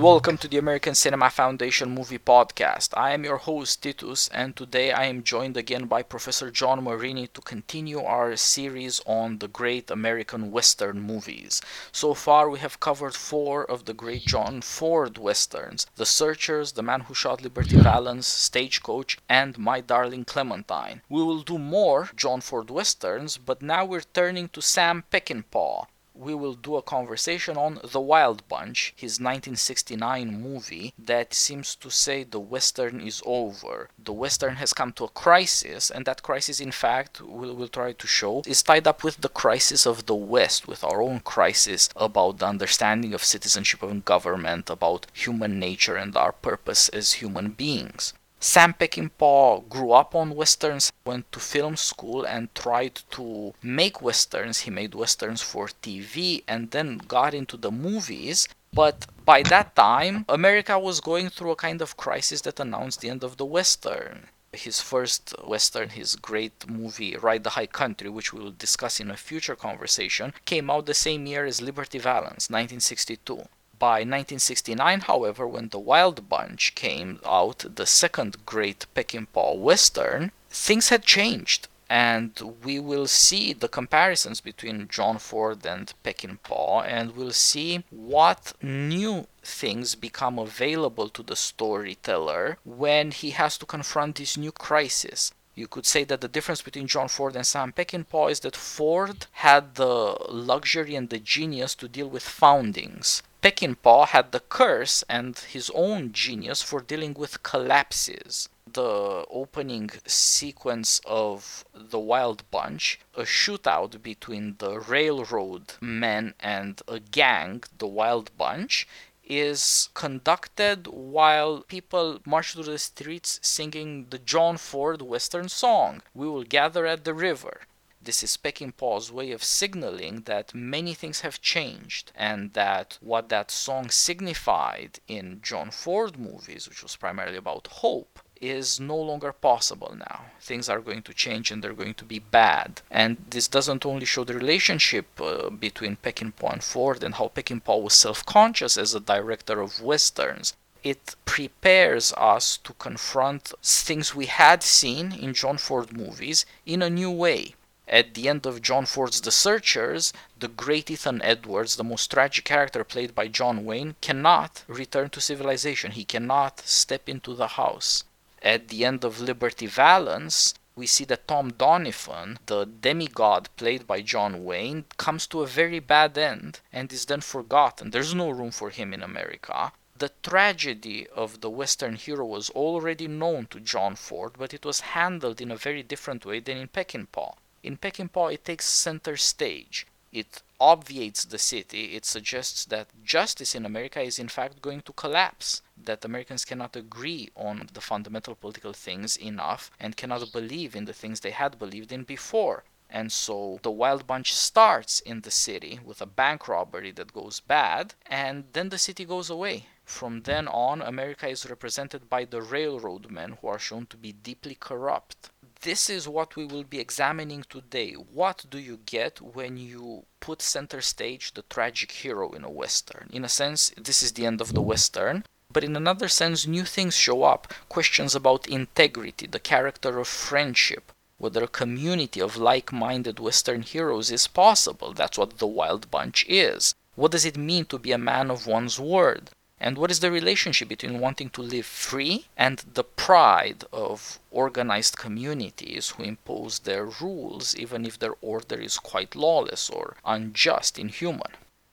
Welcome to the American Cinema Foundation Movie Podcast. I am your host Titus, and today I am joined again by Professor John Marini to continue our series on the great American Western movies. So far, we have covered four of the great John Ford Westerns The Searchers, The Man Who Shot Liberty Valance, Stagecoach, and My Darling Clementine. We will do more John Ford Westerns, but now we're turning to Sam Peckinpah we will do a conversation on The Wild Bunch, his 1969 movie that seems to say the Western is over. The Western has come to a crisis, and that crisis, in fact, we'll, we'll try to show, is tied up with the crisis of the West, with our own crisis about the understanding of citizenship and government, about human nature and our purpose as human beings. Sam Peckinpah grew up on westerns, went to film school and tried to make westerns. He made westerns for TV and then got into the movies. But by that time, America was going through a kind of crisis that announced the end of the western. His first western, his great movie Ride the High Country, which we will discuss in a future conversation, came out the same year as Liberty Valance, 1962. By 1969, however, when The Wild Bunch came out, the second great Peckinpah Western, things had changed. And we will see the comparisons between John Ford and Peckinpah, and we'll see what new things become available to the storyteller when he has to confront this new crisis. You could say that the difference between John Ford and Sam Peckinpah is that Ford had the luxury and the genius to deal with foundings. Peckinpah had the curse and his own genius for dealing with collapses. The opening sequence of The Wild Bunch, a shootout between the railroad men and a gang, The Wild Bunch, is conducted while people march through the streets singing the John Ford Western song, We Will Gather at the River. This is Peckinpah's way of signaling that many things have changed and that what that song signified in John Ford movies, which was primarily about hope, is no longer possible now. Things are going to change and they're going to be bad. And this doesn't only show the relationship uh, between Peckinpah and Ford and how Peckinpah was self conscious as a director of westerns. It prepares us to confront things we had seen in John Ford movies in a new way. At the end of John Ford's The Searchers, the great Ethan Edwards, the most tragic character played by John Wayne, cannot return to civilization. He cannot step into the house. At the end of Liberty Valance, we see that Tom Doniphon, the demigod played by John Wayne, comes to a very bad end and is then forgotten. There's no room for him in America. The tragedy of the Western hero was already known to John Ford, but it was handled in a very different way than in Peckinpah. In Peckinpah, it takes center stage. It obviates the city. It suggests that justice in America is in fact going to collapse, that Americans cannot agree on the fundamental political things enough and cannot believe in the things they had believed in before. And so the Wild Bunch starts in the city with a bank robbery that goes bad, and then the city goes away. From then on, America is represented by the railroad men who are shown to be deeply corrupt this is what we will be examining today. What do you get when you put center stage the tragic hero in a Western? In a sense, this is the end of the Western. But in another sense, new things show up. Questions about integrity, the character of friendship, whether a community of like minded Western heroes is possible. That's what the Wild Bunch is. What does it mean to be a man of one's word? And what is the relationship between wanting to live free and the pride of organized communities who impose their rules even if their order is quite lawless or unjust, inhuman?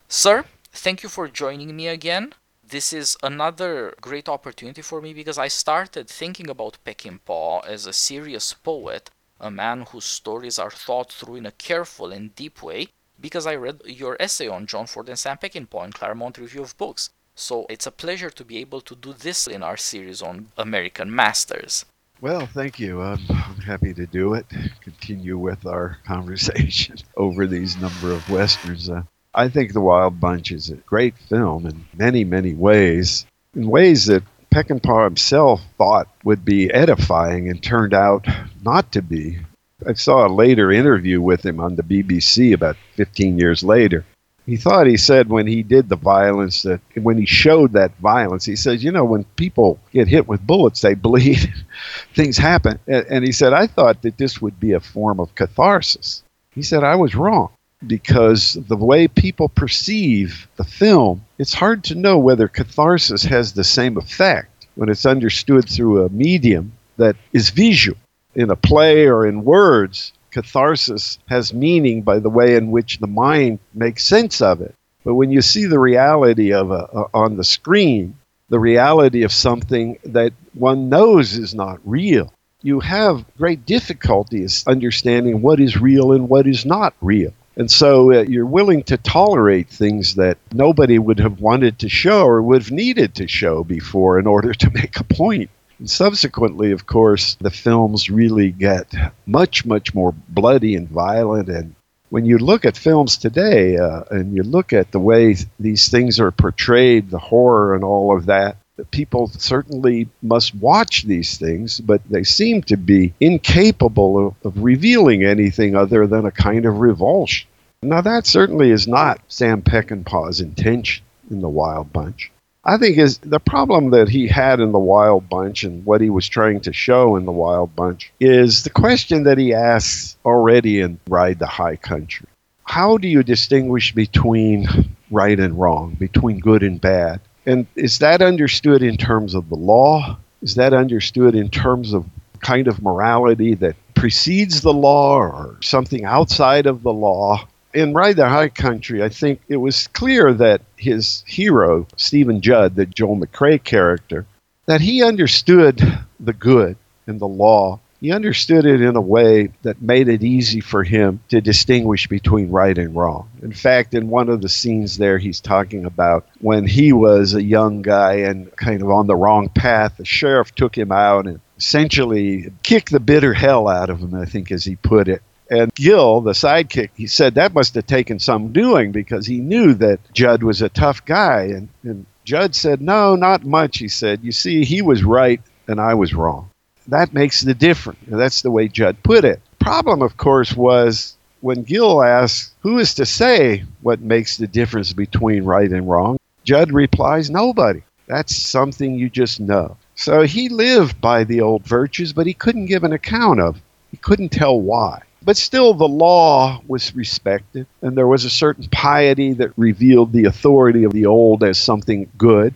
Sir, thank you for joining me again. This is another great opportunity for me because I started thinking about Peckinpah as a serious poet, a man whose stories are thought through in a careful and deep way, because I read your essay on John Ford and Sam Peckinpah in Claremont Review of Books. So it's a pleasure to be able to do this in our series on American Masters. Well, thank you. I'm, I'm happy to do it. Continue with our conversation over these number of westerns. Uh, I think The Wild Bunch is a great film in many, many ways, in ways that Peckinpah himself thought would be edifying and turned out not to be. I saw a later interview with him on the BBC about 15 years later, He thought he said when he did the violence that when he showed that violence, he says, you know, when people get hit with bullets, they bleed, things happen. And he said, I thought that this would be a form of catharsis. He said, I was wrong because the way people perceive the film, it's hard to know whether catharsis has the same effect when it's understood through a medium that is visual. In a play or in words, catharsis has meaning by the way in which the mind makes sense of it. But when you see the reality of a, a, on the screen, the reality of something that one knows is not real, you have great difficulties understanding what is real and what is not real. And so uh, you're willing to tolerate things that nobody would have wanted to show or would have needed to show before in order to make a point. Subsequently, of course, the films really get much, much more bloody and violent. And when you look at films today uh, and you look at the way these things are portrayed, the horror and all of that, people certainly must watch these things, but they seem to be incapable of, of revealing anything other than a kind of revulsion. Now, that certainly is not Sam Peckinpah's intention in The Wild Bunch. I think is the problem that he had in the Wild Bunch and what he was trying to show in the Wild Bunch is the question that he asks already in Ride the High Country. How do you distinguish between right and wrong, between good and bad? And is that understood in terms of the law? Is that understood in terms of kind of morality that precedes the law or something outside of the law? In Ride the High Country, I think it was clear that his hero, Stephen Judd, the Joel McCrea character, that he understood the good and the law. He understood it in a way that made it easy for him to distinguish between right and wrong. In fact, in one of the scenes there, he's talking about when he was a young guy and kind of on the wrong path, the sheriff took him out and essentially kicked the bitter hell out of him, I think, as he put it. And Gil, the sidekick, he said that must have taken some doing because he knew that Judd was a tough guy. And, and Judd said, No, not much. He said, You see, he was right and I was wrong. That makes the difference. That's the way Judd put it. Problem, of course, was when Gil asked, Who is to say what makes the difference between right and wrong? Judd replies, Nobody. That's something you just know. So he lived by the old virtues, but he couldn't give an account of. He couldn't tell why. But still, the law was respected, and there was a certain piety that revealed the authority of the old as something good.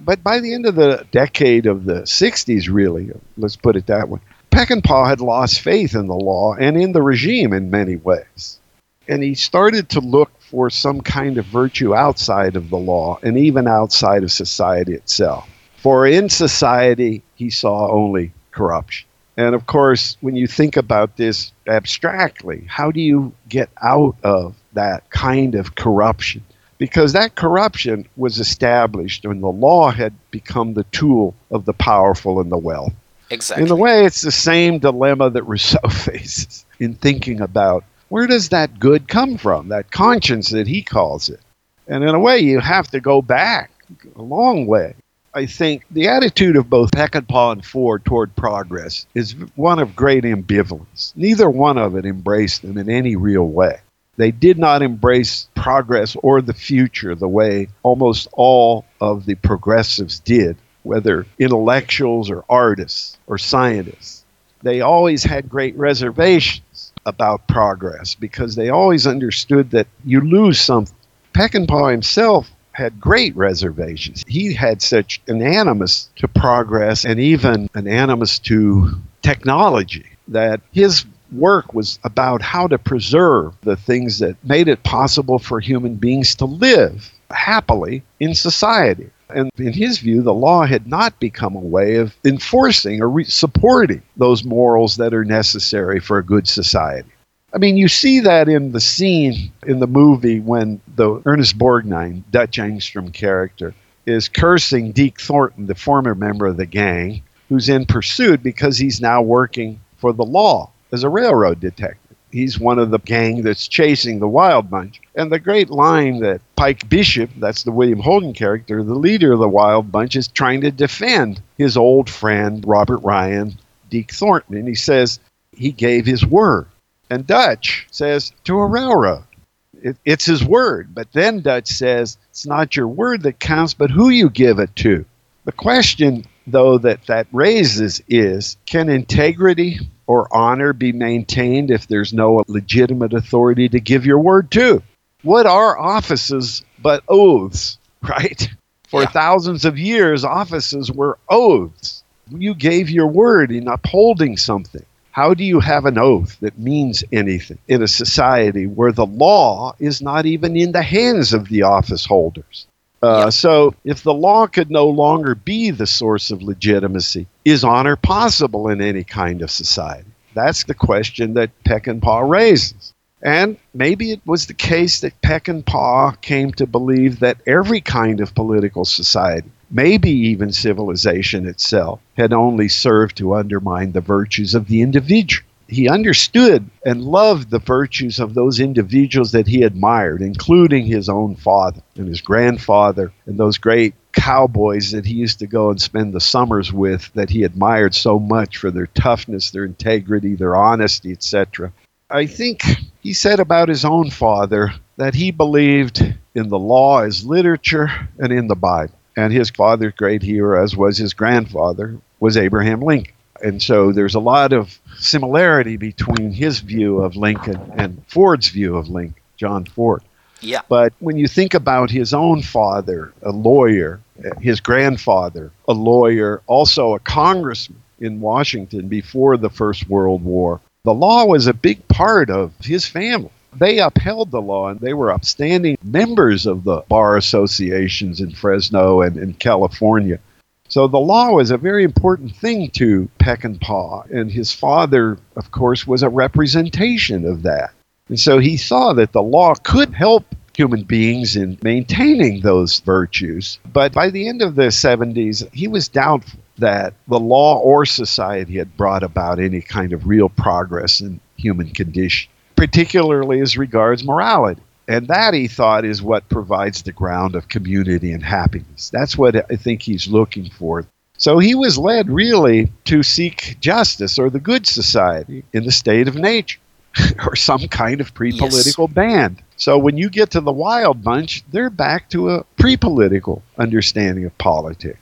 But by the end of the decade of the 60s, really, let's put it that way, Peckinpah had lost faith in the law and in the regime in many ways. And he started to look for some kind of virtue outside of the law and even outside of society itself. For in society, he saw only corruption. And of course, when you think about this abstractly, how do you get out of that kind of corruption? Because that corruption was established when the law had become the tool of the powerful and the wealthy. Exactly. In a way, it's the same dilemma that Rousseau faces in thinking about where does that good come from, that conscience that he calls it. And in a way, you have to go back a long way I think the attitude of both Peckinpah and Ford toward progress is one of great ambivalence. Neither one of it embraced them in any real way. They did not embrace progress or the future the way almost all of the progressives did, whether intellectuals or artists or scientists. They always had great reservations about progress because they always understood that you lose something. Peckinpah himself had great reservations. He had such an animus to progress and even an animus to technology that his work was about how to preserve the things that made it possible for human beings to live happily in society. And in his view, the law had not become a way of enforcing or re- supporting those morals that are necessary for a good society. I mean, you see that in the scene in the movie when the Ernest Borgnine, Dutch Engstrom character, is cursing Deke Thornton, the former member of the gang, who's in pursuit because he's now working for the law as a railroad detective. He's one of the gang that's chasing the Wild Bunch. And the great line that Pike Bishop, that's the William Holden character, the leader of the Wild Bunch, is trying to defend his old friend, Robert Ryan, Deke Thornton. And he says he gave his word. And Dutch says to a railroad. It, it's his word. But then Dutch says it's not your word that counts, but who you give it to. The question, though, that that raises is can integrity or honor be maintained if there's no legitimate authority to give your word to? What are offices but oaths, right? For Yeah. thousands of years, offices were oaths. You gave your word in upholding something. How do you have an oath that means anything in a society where the law is not even in the hands of the office holders? Uh. So, if the law could no longer be the source of legitimacy, is honor possible in any kind of society? That's the question that Peckinpah raises. And maybe it was the case that Peckinpah came to believe that every kind of political society, maybe even civilization itself, had only served to undermine the virtues of the individual. He understood and loved the virtues of those individuals that he admired, including his own father and his grandfather and those great cowboys that he used to go and spend the summers with that he admired so much for their toughness, their integrity, their honesty, etc. I think he said about his own father that he believed in the law as literature and in the Bible. And his father's great hero, as was his grandfather, was Abraham Lincoln. And so there's a lot of similarity between his view of Lincoln and Ford's view of Lincoln, John Ford. Yeah. But when you think about his own father, a lawyer, his grandfather, a lawyer, also a congressman in Washington before the First World War, the law was a big part of his family. They upheld the law and they were upstanding members of the bar associations in Fresno and in California. So the law was a very important thing to Peckinpah, and Paw. And his father, of course, was a representation of that. And so he saw that the law could help human beings in maintaining those virtues. But by the end of the 70s, he was doubtful that the law or society had brought about any kind of real progress in human condition, particularly as regards morality. And that, he thought, is what provides the ground of community and happiness. That's what I think he's looking for. So he was led really to seek justice or the good society in the state of nature or some kind of pre political band. So when you get to the Wild Bunch, they're back to a pre political understanding of politics.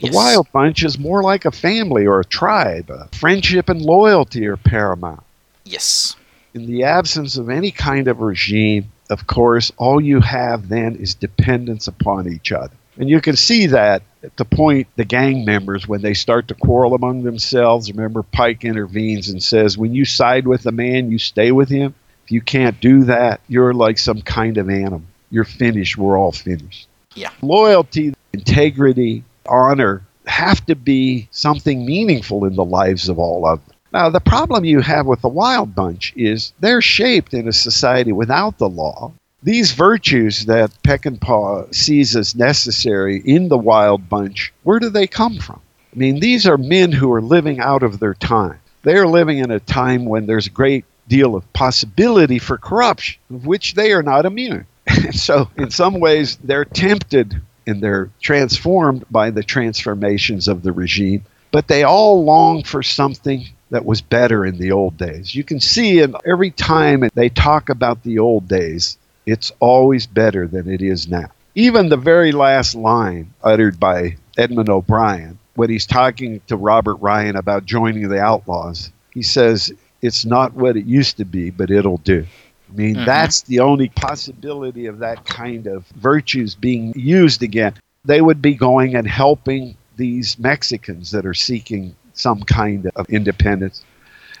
The Yes. Wild Bunch is more like a family or a tribe. Friendship and loyalty are paramount. Yes. In the absence of any kind of regime, of course, all you have then is dependence upon each other. And you can see that at the point the gang members, when they start to quarrel among themselves, remember Pike intervenes and says, When you side with a man, you stay with him. If you can't do that, you're like some kind of animal. You're finished. We're all finished. Yeah. Loyalty, integrity, honor have to be something meaningful in the lives of all of them. Now, the problem you have with the Wild Bunch is they're shaped in a society without the law. These virtues that Peckinpah sees as necessary in the Wild Bunch, where do they come from? I mean, these are men who are living out of their time. They are living in a time when there's a great deal of possibility for corruption, of which they are not immune. So, in some ways, they're tempted and they're transformed by the transformations of the regime, but they all long for something that was better in the old days. You can see in every time they talk about the old days, it's always better than it is now. Even the very last line uttered by Edmund O'Brien, when he's talking to Robert Ryan about joining the Outlaws, he says, It's not what it used to be, but it'll do. I mean, Mhm. that's the only possibility of that kind of virtues being used again. They would be going and helping these Mexicans that are seeking some kind of independence.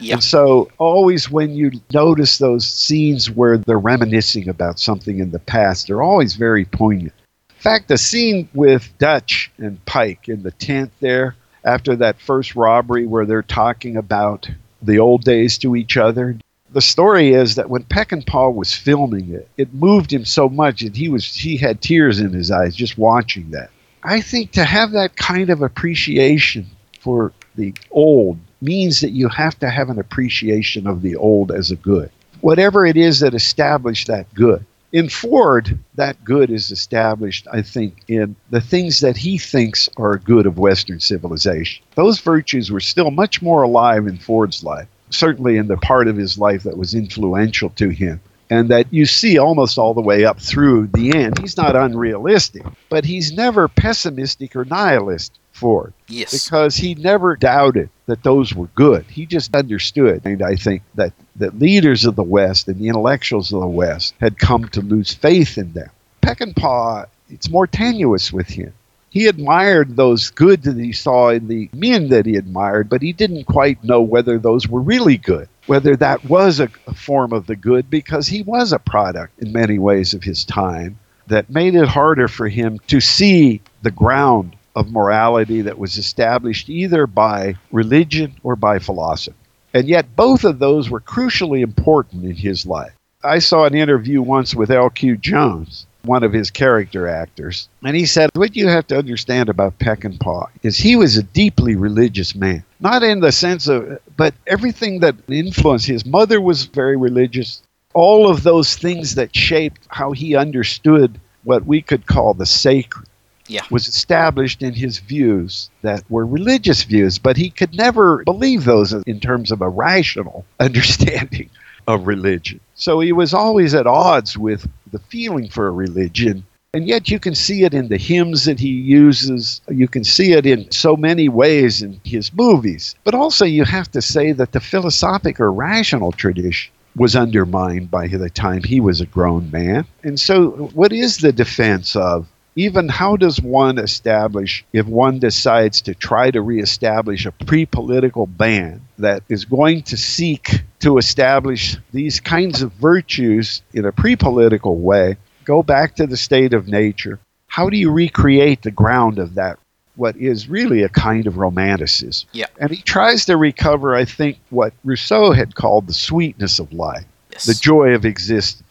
Yeah. And so, always when you notice those scenes where they're reminiscing about something in the past, they're always very poignant. In fact, the scene with Dutch and Pike in the tent there after that first robbery where they're talking about the old days to each other. The story is that when Peckinpah was filming it, it moved him so much that he was he had tears in his eyes just watching that. I think to have that kind of appreciation for the old means that you have to have an appreciation of the old as a good. Whatever it is that established that good. In Ford, that good is established, I think, in the things that he thinks are good of Western civilization. Those virtues were still much more alive in Ford's life, certainly in the part of his life that was influential to him. and that you see almost all the way up through the end. He's not unrealistic, but he's never pessimistic or nihilist for Yes. because he never doubted that those were good. He just understood, and I think that that leaders of the West and the intellectuals of the West had come to lose faith in them. Peckinpah, it's more tenuous with him. He admired those good that he saw in the men that he admired, but he didn't quite know whether those were really good, whether that was a, a form of the good, because he was a product in many ways of his time that made it harder for him to see the ground of morality that was established either by religion or by philosophy. And yet, both of those were crucially important in his life. I saw an interview once with L.Q. Jones, one of his character actors, and he said, What you have to understand about Peckinpah is he was a deeply religious man. Not in the sense of, but everything that influenced his mother was very religious. All of those things that shaped how he understood what we could call the sacred Yeah. was established in his views that were religious views, but he could never believe those in terms of a rational understanding of religion. So he was always at odds with the feeling for a religion. And yet you can see it in the hymns that he uses. You can see it in so many ways in his movies. But also you have to say that the philosophic or rational tradition was undermined by the time he was a grown man. And so what is the defense of even how does one establish if one decides to try to reestablish a pre-political ban that is going to seek to establish these kinds of virtues in a pre-political way go back to the state of nature how do you recreate the ground of that what is really a kind of romanticism Yeah. and he tries to recover i think what rousseau had called the sweetness of life Yes. the joy of existence,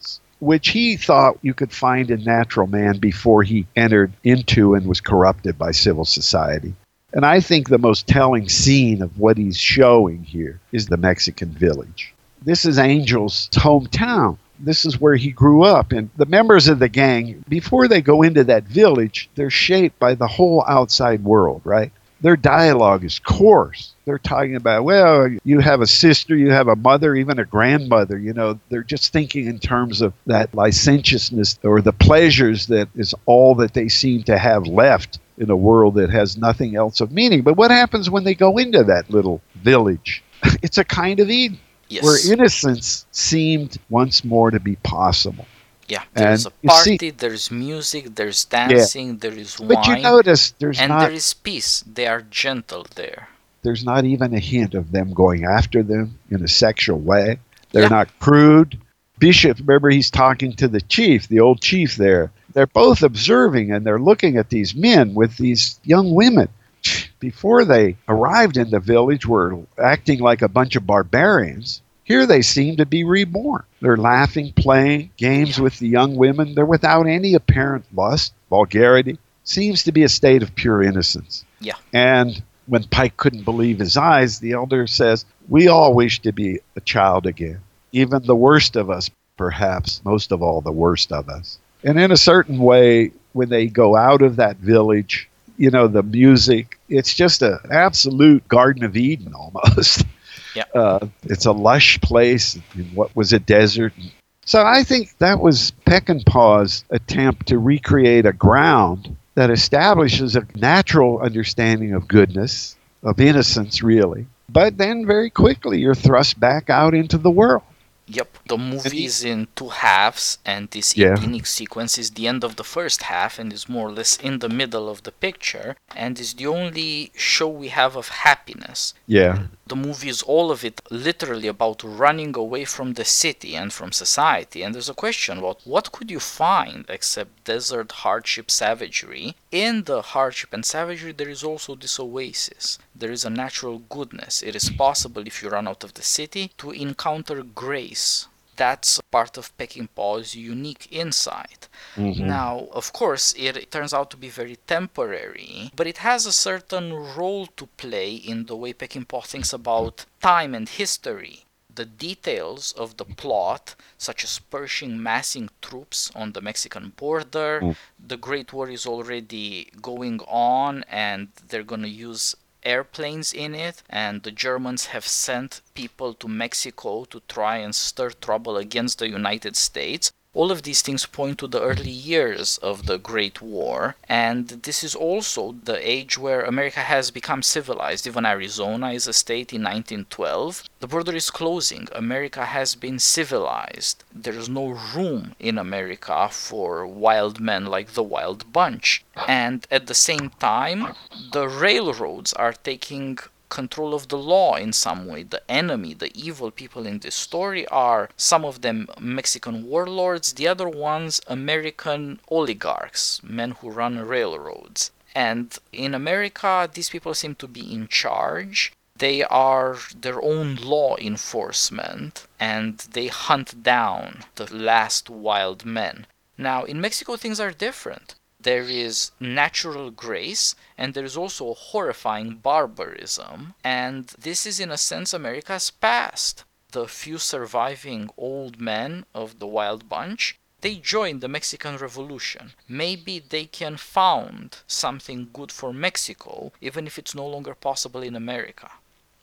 which he thought you could find in natural man before he entered into and was corrupted by civil society. And I think the most telling scene of what he's showing here is the Mexican village. This is Angel's hometown. This is where he grew up. And the members of the gang, before they go into that village, they're shaped by the whole outside world, right? Their dialogue is coarse. They're talking about, well, you have a sister, you have a mother, even a grandmother. You know, they're just thinking in terms of that licentiousness or the pleasures that is all that they seem to have left in a world that has nothing else of meaning. But what happens when they go into that little village? It's a kind of Eden yes. where innocence seemed once more to be possible. Yeah. There's and a you see- party, there's music, there's dancing, there is wine. But you notice there's and not there is peace. They are gentle there. there's not even a hint of them going after them in a sexual way. They're Yeah. not crude. Bishop, remember he's talking to the chief, the old chief there. They're both observing and they're looking at these men with these young women. Before they arrived in the village, were acting like a bunch of barbarians. Here they seem to be reborn. They're laughing, playing games with the young women. They're without any apparent lust, vulgarity. Seems to be a state of pure innocence. Yeah. And when Pike couldn't believe his eyes, the elder says, We all wish to be a child again. Even the worst of us, perhaps, most of all, the worst of us. And in a certain way, when they go out of that village, you know, the music, it's just an absolute Garden of Eden almost. Yeah. Uh, it's a lush place in what was a desert. So I think that was Peckinpah's attempt to recreate a ground that establishes a natural understanding of goodness, of innocence, really. But then very quickly you're thrust back out into the world. Yep, the movie is in two halves, and this Yeah. beginning sequence is the end of the first half and is more or less in the middle of the picture, and is the only show we have of happiness. Yeah. The movie is all of it literally about running away from the city and from society. And there's a question about what could you find except desert hardship savagery? In the hardship and savagery, there is also this oasis. There is a natural goodness. It is possible if you run out of the city to encounter grace. That's part of Peckinpah's unique insight. Mm-hmm. Now, of course, it turns out to be very temporary, but it has a certain role to play in the way Peckinpah thinks about time and history. The details of the plot, such as Pershing massing troops on the Mexican border, mm. the Great War is already going on, and they're going to use airplanes in it, and the Germans have sent people to Mexico to try and stir trouble against the United States. All of these things point to the early years of the Great War, and this is also the age where America has become civilized. Even Arizona is a state in 1912. The border is closing. America has been civilized. There's no room in America for wild men like the Wild Bunch. And at the same time, the railroads are taking control of the law in some way. The enemy, the evil people in this story are some of them Mexican warlords, the other ones American oligarchs, men who run railroads. And in America, these people seem to be in charge. They are their own law enforcement and they hunt down the last wild men. Now, in Mexico, things are different there is natural grace and there is also horrifying barbarism. And this is, in a sense, America's past. The few surviving old men of the Wild Bunch they join the Mexican Revolution. Maybe they can found something good for Mexico, even if it's no longer possible in America.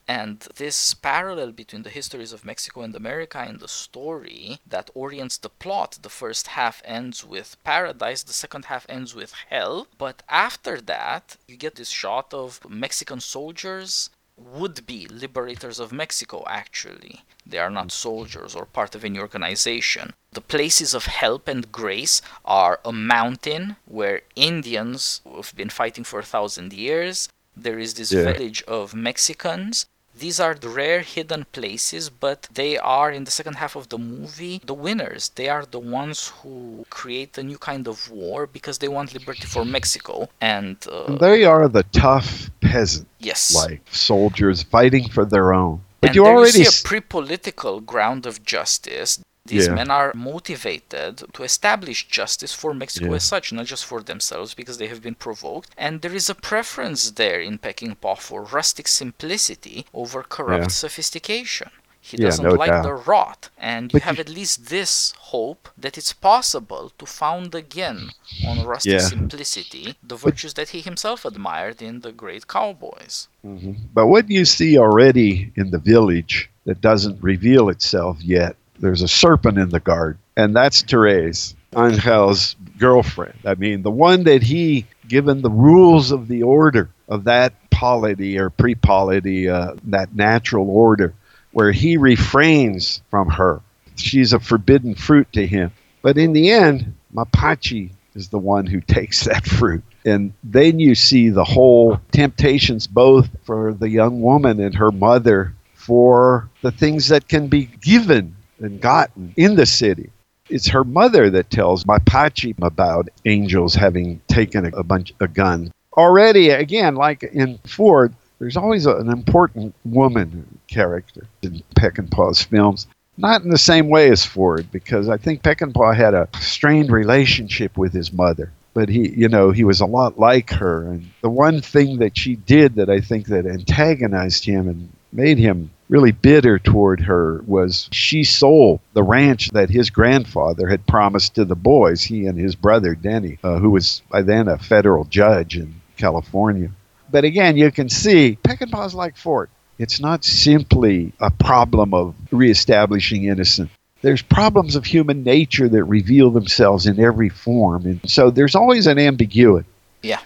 And this parallel between the histories of Mexico and America and the story that orients the plot, the first half ends with paradise, the second half ends with hell. But after that, you get this shot of Mexican soldiers would be liberators of Mexico, actually. They are not soldiers or part of any organization. The places of help and grace are a mountain where Indians have been fighting for a thousand years. There is this yeah. village of Mexicans these are the rare hidden places, but they are in the second half of the movie the winners. They are the ones who create a new kind of war because they want liberty for Mexico, and, uh, they are the tough peasants, yes, like soldiers fighting for their own. But and you already you see a pre-political ground of justice these yeah. men are motivated to establish justice for Mexico yeah. as such, not just for themselves because they have been provoked. And there is a preference there in Peking Peckinpah for rustic simplicity over corrupt yeah. sophistication. He doesn't no like doubt. the rot, and you but have you... at least this hope that it's possible to found again on rustic simplicity the virtues that he himself admired in the great cowboys. Mm-hmm. But what you see already in the village that doesn't reveal itself yet there's a serpent in the garden, and that's Therese, Angel's girlfriend. I mean, the one that he, given the rules of the order of that polity or pre-polity, uh, that natural order, where he refrains from her. She's a forbidden fruit to him. But in the end, Mapache is the one who takes that fruit. And then you see the whole temptations both for the young woman and her mother for the things that can be given and gotten in the city. It's her mother that tells Mapache about Angel's having taken a, a bunch a gun. Already, again, like in Ford, there's always a, an important woman character in Peckinpah's films. Not in the same way as Ford, because I think Peckinpah had a strained relationship with his mother but he you know he was a lot like her and the one thing that she did that i think that antagonized him and made him really bitter toward her was she sold the ranch that his grandfather had promised to the boys, he and his brother Denny, uh, who was by then a federal judge in California. But again, you can see Peckinpah's like Ford. It's not simply a problem of reestablishing innocence. There's problems of human nature that reveal themselves in every form. And so there's always an ambiguity. Yeah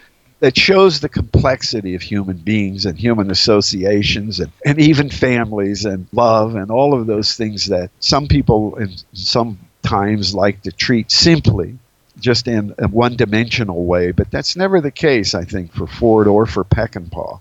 that shows the complexity of human beings and human associations and, and even families and love and all of those things that some people in some times like to treat simply just in a one dimensional way, but that's never the case, I think, for Ford or for Peckinpah.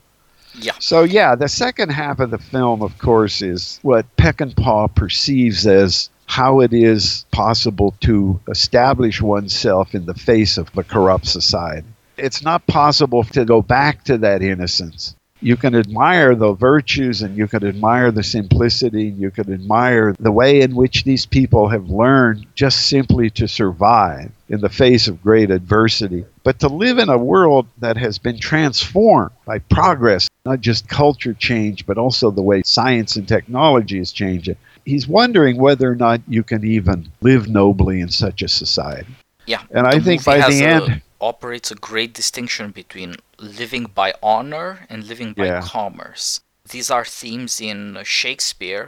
Yeah. So, yeah, the second half of the film, of course, is what Peckinpah perceives as how it is possible to establish oneself in the face of a corrupt society it's not possible to go back to that innocence. You can admire the virtues and you can admire the simplicity, and you can admire the way in which these people have learned just simply to survive in the face of great adversity. But to live in a world that has been transformed by progress, not just culture change, but also the way science and technology is changing, he's wondering whether or not you can even live nobly in such a society. Yeah. And I think by the end operates a great distinction between living by honor and living by Yeah. commerce. These are themes in Shakespeare.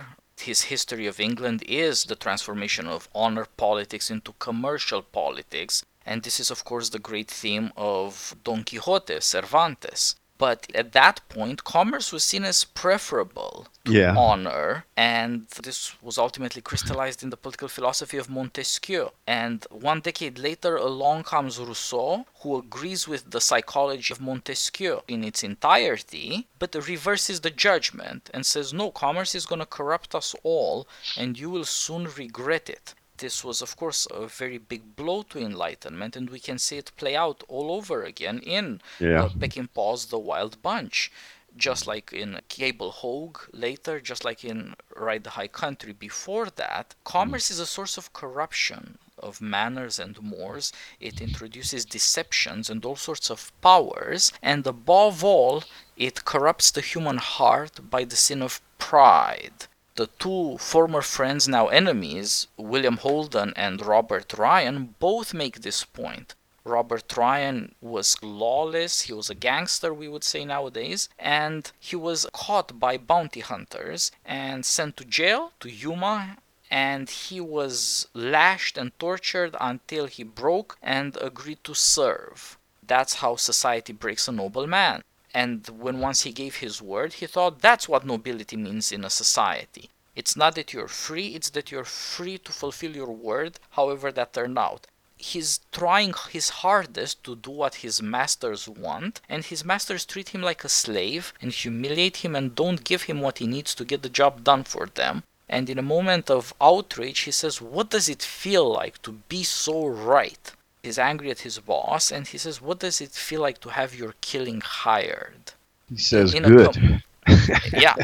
His history of England is the transformation of honor politics into commercial politics. And this is, of course, the great theme of Don Quixote, Cervantes. But at that point, commerce was seen as preferable to Yeah. honor, and this was ultimately crystallized in the political philosophy of Montesquieu. And one decade later, along comes Rousseau, who agrees with the psychology of Montesquieu in its entirety, but reverses the judgment and says, no, commerce is going to corrupt us all, and you will soon regret it. This was, of course, a very big blow to Enlightenment, and we can see it play out all over again in Yeah. uh, Peckinpah's The Wild Bunch. Just like in Cable Hogue later, just like in Ride the High Country before that, commerce is a source of corruption of manners and mores. It introduces deceptions and all sorts of powers, and above all, it corrupts the human heart by the sin of pride. The two former friends, now enemies, William Holden and Robert Ryan, both make this point. Robert Ryan was lawless, he was a gangster, we would say nowadays, and he was caught by bounty hunters and sent to jail, to Yuma, and he was lashed and tortured until he broke and agreed to serve. That's how society breaks a noble man. And when once he gave his word, he thought that's what nobility means in a society. It's not that you're free, it's that you're free to fulfill your word, however that turned out. He's trying his hardest to do what his masters want, and his masters treat him like a slave and humiliate him and don't give him what he needs to get the job done for them. And in a moment of outrage, he says, What does it feel like to be so right? He's angry at his boss and he says, What does it feel like to have your killing hired? He says, in good. com- yeah,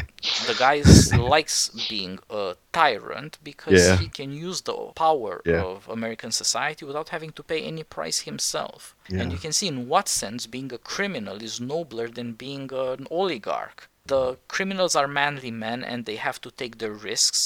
the guy likes being a tyrant because Yeah. he can use the power Yeah. of American society without having to pay any price himself. Yeah. And you can see in what sense being a criminal is nobler than being an oligarch. The criminals are manly men and they have to take their risks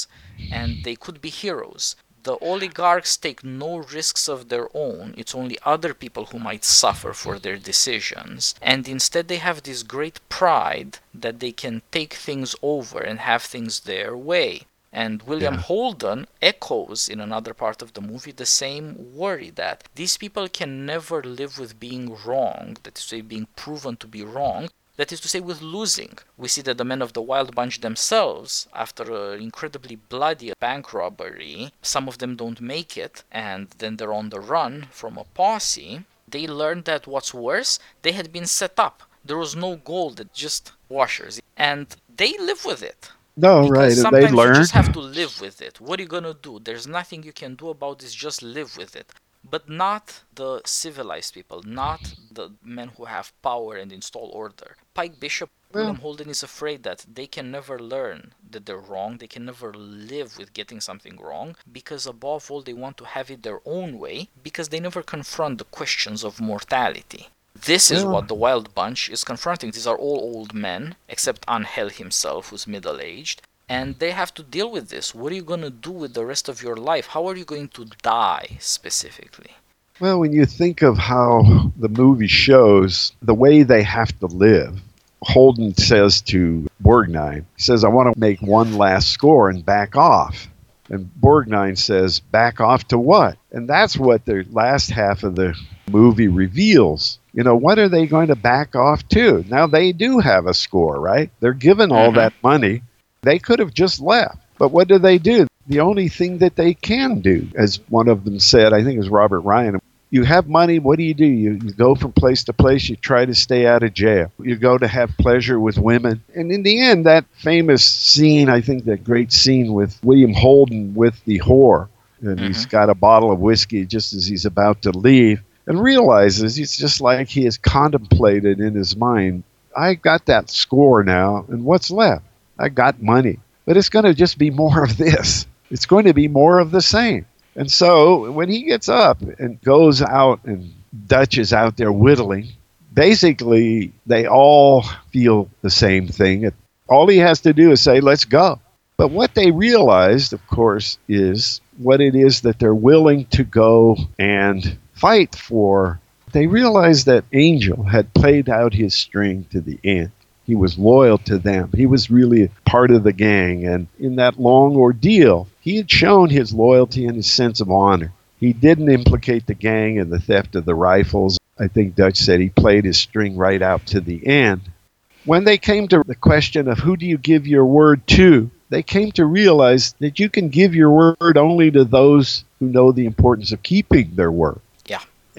and they could be heroes. The oligarchs take no risks of their own, it's only other people who might suffer for their decisions. And instead, they have this great pride that they can take things over and have things their way. And William Yeah. Holden echoes in another part of the movie the same worry that these people can never live with being wrong, that is being proven to be wrong, that is to say, with losing. We see that the men of the Wild Bunch themselves, after an incredibly bloody bank robbery, some of them don't make it, and then they're on the run from a posse. They learned that what's worse, they had been set up. There was no gold, it just washers. And they live with it. No, Because right. Sometimes they you just have to live with it. What are you gonna do? There's nothing you can do about this. Just live with it. But not the civilized people, not the men who have power and install order. Pike Bishop, Well- William Holden is afraid that they can never learn that they're wrong. They can never live with getting something wrong because, above all, they want to have it their own way because they never confront the questions of mortality. This is Well- what the Wild Bunch is confronting. These are all old men, except Angel himself, who's middle aged. And they have to deal with this. What are you going to do with the rest of your life? How are you going to die specifically? Well, when you think of how the movie shows the way they have to live, Holden says to Borgnine, he says, I want to make one last score and back off. And Borgnine says, back off to what? And that's what the last half of the movie reveals. You know, what are they going to back off to? Now they do have a score, right? They're given all Mhm. that money. They could have just left. But what do they do? The only thing that they can do, as one of them said, I think it was Robert Ryan, you have money, what do you do? You, you go from place to place, you try to stay out of jail. You go to have pleasure with women. And in the end, that famous scene, I think that great scene with William Holden with the whore, and he's mm-hmm. got a bottle of whiskey just as he's about to leave, and realizes it's just like he has contemplated in his mind I got that score now, and what's left? I got money. But it's going to just be more of this. It's going to be more of the same. And so when he gets up and goes out and Dutch is out there whittling, basically they all feel the same thing. All he has to do is say, let's go. But what they realized, of course, is what it is that they're willing to go and fight for They realized that Angel had played out his string to the end. He was loyal to them. He was really part of the gang. And in that long ordeal, he had shown his loyalty and his sense of honor. He didn't implicate the gang in the theft of the rifles. I think Dutch said he played his string right out to the end. When they came to the question of who do you give your word to, they came to realize that you can give your word only to those who know the importance of keeping their word.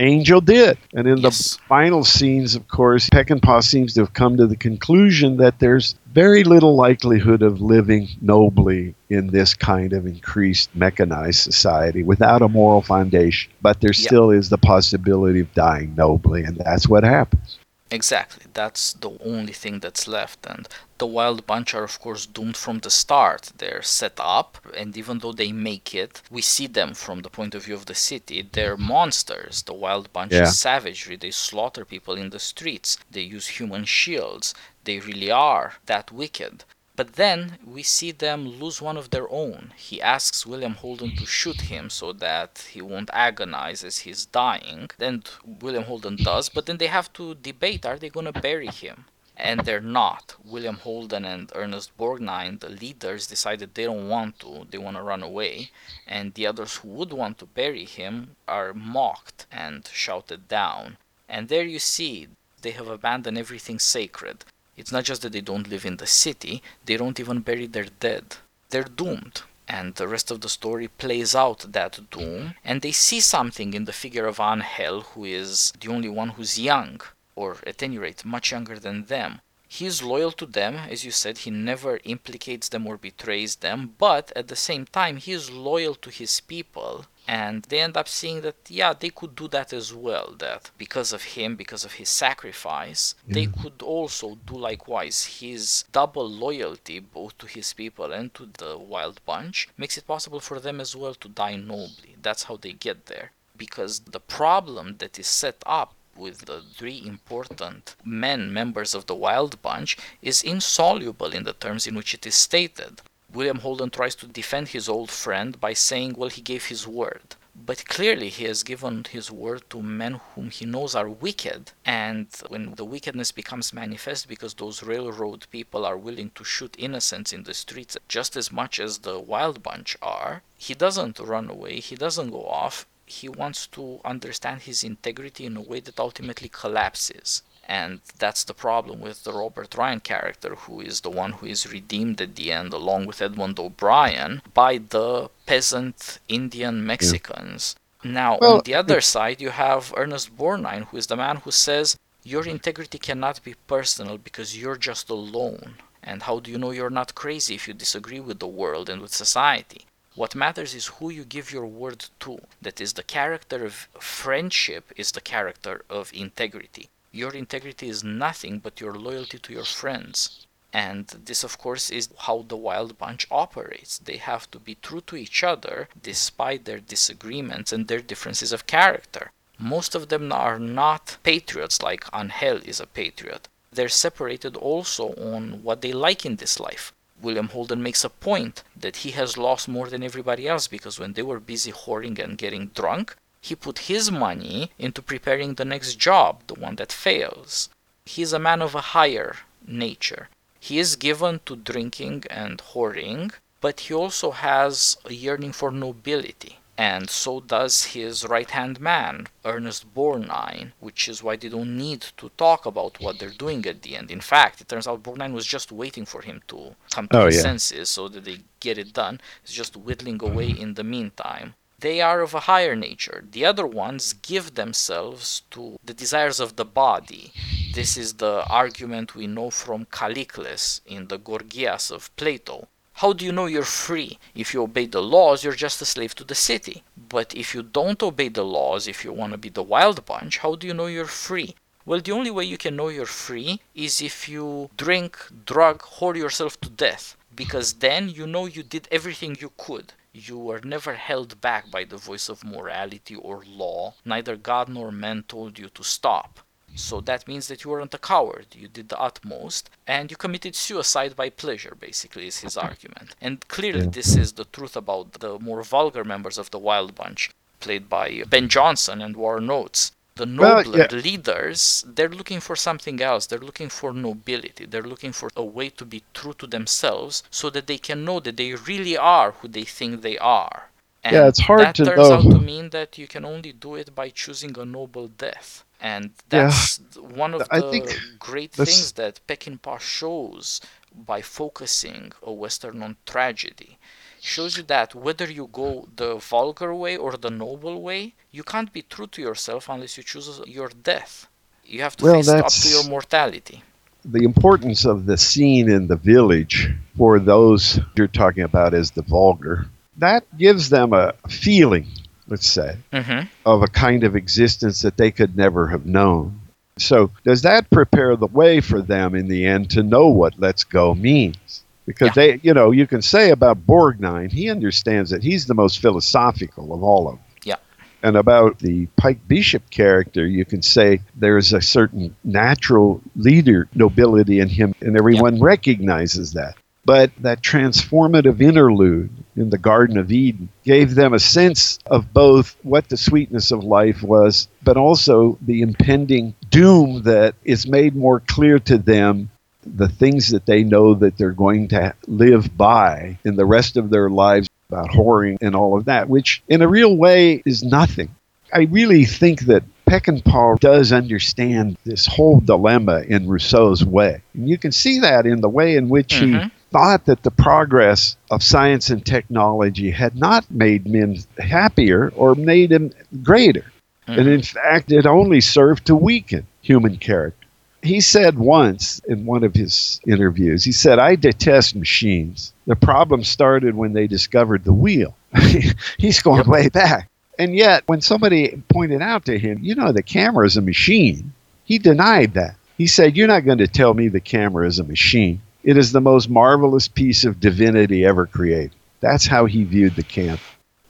Angel did. And in Yes. the final scenes, of course, Peckinpah seems to have come to the conclusion that there's very little likelihood of living nobly in this kind of increased mechanized society without a moral foundation. But there Yeah. still is the possibility of dying nobly, and that's what happens. Exactly. That's the only thing that's left. And the Wild Bunch are, of course, doomed from the start. They're set up, and even though they make it, we see them from the point of view of the city. They're monsters. The Wild Bunch Yeah. is savagery. They slaughter people in the streets. They use human shields. They really are that wicked. But then we see them lose one of their own. He asks William Holden to shoot him so that he won't agonize as he's dying. And William Holden does, but then they have to debate are they going to bury him? And they're not. William Holden and Ernest Borgnine, the leaders, decided they don't want to. They want to run away. And the others who would want to bury him are mocked and shouted down. And there you see, they have abandoned everything sacred. It's not just that they don't live in the city, they don't even bury their dead. They're doomed. And the rest of the story plays out that doom. And they see something in the figure of Angel, who is the only one who's young, or at any rate, much younger than them. He is loyal to them, as you said, he never implicates them or betrays them, but at the same time, he is loyal to his people. And they end up seeing that, yeah, they could do that as well. That because of him, because of his sacrifice, they mm. could also do likewise. His double loyalty, both to his people and to the Wild Bunch, makes it possible for them as well to die nobly. That's how they get there. Because the problem that is set up with the three important men members of the Wild Bunch is insoluble in the terms in which it is stated. William Holden tries to defend his old friend by saying, well, he gave his word. But clearly, he has given his word to men whom he knows are wicked. And when the wickedness becomes manifest because those railroad people are willing to shoot innocents in the streets just as much as the Wild Bunch are, he doesn't run away, he doesn't go off. He wants to understand his integrity in a way that ultimately collapses. And that's the problem with the Robert Ryan character, who is the one who is redeemed at the end, along with Edmund O'Brien, by the peasant Indian Mexicans. Now, Well, on the other side, you have Ernest Borgnine, who is the man who says, Your integrity cannot be personal because you're just alone. And how do you know you're not crazy if you disagree with the world and with society? What matters is who you give your word to. That is, the character of friendship is the character of integrity. Your integrity is nothing but your loyalty to your friends. And this, of course, is how the Wild Bunch operates. They have to be true to each other despite their disagreements and their differences of character. Most of them are not patriots like Angel is a patriot. They're separated also on what they like in this life. William Holden makes a point that he has lost more than everybody else because when they were busy whoring and getting drunk, he put his money into preparing the next job, the one that fails. He's a man of a higher nature. He is given to drinking and whoring, but he also has a yearning for nobility. And so does his right hand man, Ernest Borgnine, which is why they don't need to talk about what they're doing at the end. In fact, it turns out Borgnine was just waiting for him to come to Oh, his yeah. senses so that they get it done. He's just whittling away mm-hmm. in the meantime. They are of a higher nature. The other ones give themselves to the desires of the body. This is the argument we know from Callicles in the Gorgias of Plato. How do you know you're free? If you obey the laws, you're just a slave to the city. But if you don't obey the laws, if you want to be the wild bunch, how do you know you're free? Well, the only way you can know you're free is if you drink, drug, whore yourself to death. Because then you know you did everything you could. You were never held back by the voice of morality or law. Neither God nor man told you to stop. So that means that you weren't a coward. You did the utmost, and you committed suicide by pleasure, basically, is his argument. And clearly, this is the truth about the more vulgar members of the Wild Bunch, played by Ben Johnson and Warren Oates. The Well, nobler yeah. leaders, they're looking for something else. They're looking for nobility. They're looking for a way to be true to themselves so that they can know that they really are who they think they are. And Yeah, it's hard that to turns know. out to mean that you can only do it by choosing a noble death. And Yeah. that's one of I the think great that's- things that Peckinpah shows by focusing a Western on tragedy shows you that whether you go the vulgar way or the noble way, you can't be true to yourself unless you choose your death. You have to Well, face up to your mortality. the importance of the scene in the village for those you're talking about as the vulgar, that gives them a feeling, let's say, hmm of a kind of existence that they could never have known. So, does that prepare the way for them in the end to know what let's go means? Because Yeah. they, you know, you can say about Borgnine, he understands that he's the most philosophical of all of them. Yeah. And about the Pike Bishop character, you can say there's a certain natural leader nobility in him, and everyone recognizes that. But that transformative interlude in the Garden of Eden gave them a sense of both what the sweetness of life was, but also the impending doom that is made more clear to them the things that they know that they're going to live by in the rest of their lives about whoring and all of that, which in a real way is nothing. I really think that Peckinpah does understand this whole dilemma in Rousseau's way. And you can see that in the way in which he Mhm. thought that the progress of science and technology had not made men happier or made them greater. And in fact, it only served to weaken human character. He said once in one of his interviews, he said, I detest machines. The problem started when they discovered the wheel. He's going way back. And yet, when somebody pointed out to him, you know, the camera is a machine, he denied that. He said, You're not going to tell me the camera is a machine. It is the most marvelous piece of divinity ever created. That's how he viewed the camera.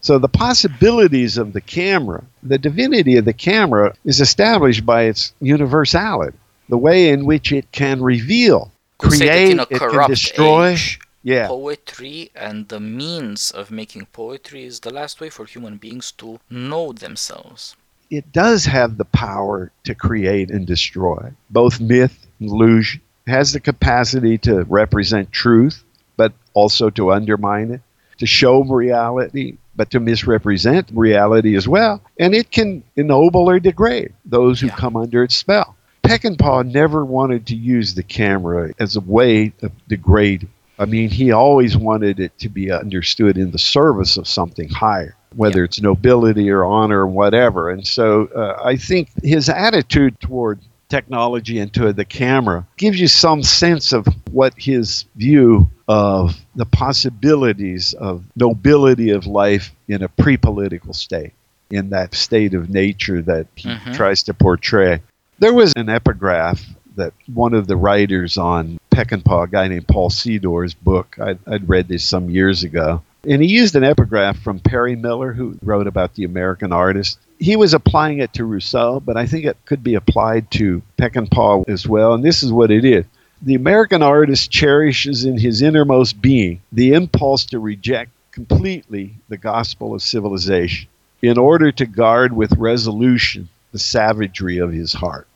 So the possibilities of the camera, the divinity of the camera, is established by its universality, the way in which it can reveal, create, it can destroy. age, Yeah, poetry and the means of making poetry is the last way for human beings to know themselves. it does have the power to create and destroy, both myth and illusion. Has the capacity to represent truth, but also to undermine it, to show reality, but to misrepresent reality as well. And it can ennoble or degrade those who Yeah. come under its spell. Peckinpah never wanted to use the camera as a way of degrade. I mean, he always wanted it to be understood in the service of something higher, whether it's nobility or honor or whatever. And so uh, I think his attitude toward technology and to the camera gives you some sense of what his view of the possibilities of nobility of life in a pre political state, in that state of nature that he Mhm. tries to portray. There was an epigraph that one of the writers on Peckinpah, a guy named Paul Seydor's book, I'd, I'd read this some years ago, and he used an epigraph from Perry Miller, who wrote about the American artist. He was applying it to Rousseau, but I think it could be applied to Peckinpah as well, and this is what it is. The American artist cherishes in his innermost being the impulse to reject completely the gospel of civilization in order to guard with resolution the savagery of his heart.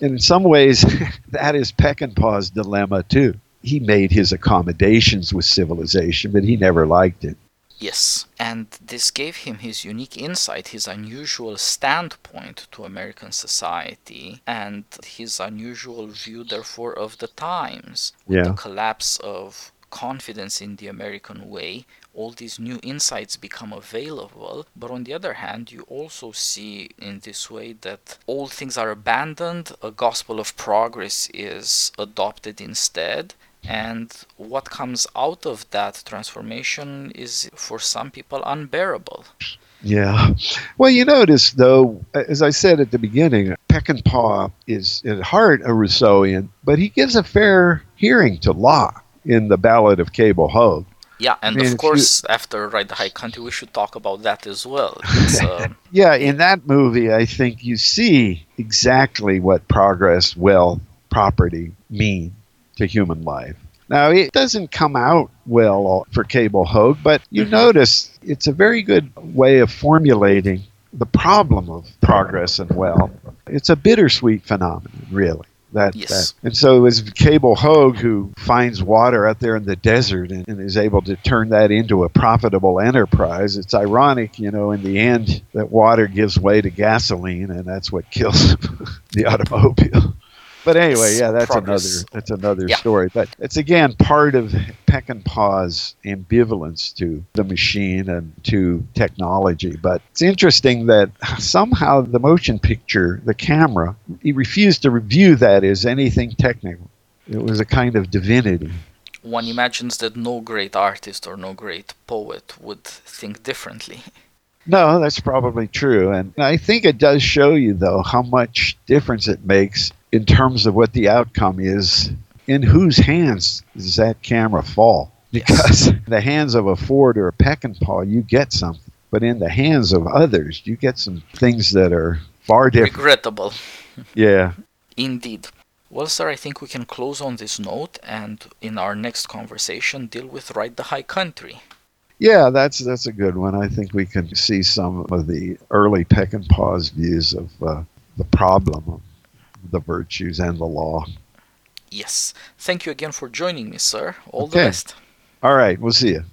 And in some ways, that is Peckinpah's dilemma too. He made his accommodations with civilization, but he never liked it. Yes, and this gave him his unique insight, his unusual standpoint to American society, and his unusual view, therefore, of the times. With Yeah. the collapse of confidence in the American way, all these new insights become available. But on the other hand, you also see in this way that all things are abandoned, a gospel of progress is adopted instead. And what comes out of that transformation is, for some people, unbearable. Yeah. Well, you notice, though, as I said at the beginning, Peckinpah is at heart a Rousseauian, but he gives a fair hearing to Locke in the Ballad of Cable Hogue. Yeah, and mean, if of you- course, after Ride the High Country, we should talk about that as well. Uh, Yeah, in that movie, I think you see exactly what progress, wealth, property mean to human life. Now, it doesn't come out well for Cable Hogue, but you Mhm. notice it's a very good way of formulating the problem of progress and wealth. It's a bittersweet phenomenon, really. That, Yes. that. And so it was Cable Hogue who finds water out there in the desert and, and is able to turn that into a profitable enterprise. It's ironic, you know, in the end that water gives way to gasoline and that's what kills the automobile. But anyway, yeah, that's progress. another that's another Yeah. story. But it's again part of Peckinpah's ambivalence to the machine and to technology. But it's interesting that somehow the motion picture, the camera, he refused to review that as anything technical. It was a kind of divinity. One imagines that no great artist or no great poet would think differently. No, that's probably true. And I think it does show you, though, how much difference it makes in terms of what the outcome is. In whose hands does that camera fall? Yes. Because in the hands of a Ford or a Peckinpah, you get something. But in the hands of others, you get some things that are far different. Regrettable. Yeah. Indeed. Well, sir, I think we can close on this note and in our next conversation deal with "Ride the High Country. Yeah, that's that's a good one. I think we can see some of the early Peckinpah's views of uh, the problem of the virtues and the law. Yes. Thank you again for joining me, sir. All Okay. the best. All right, we'll see you.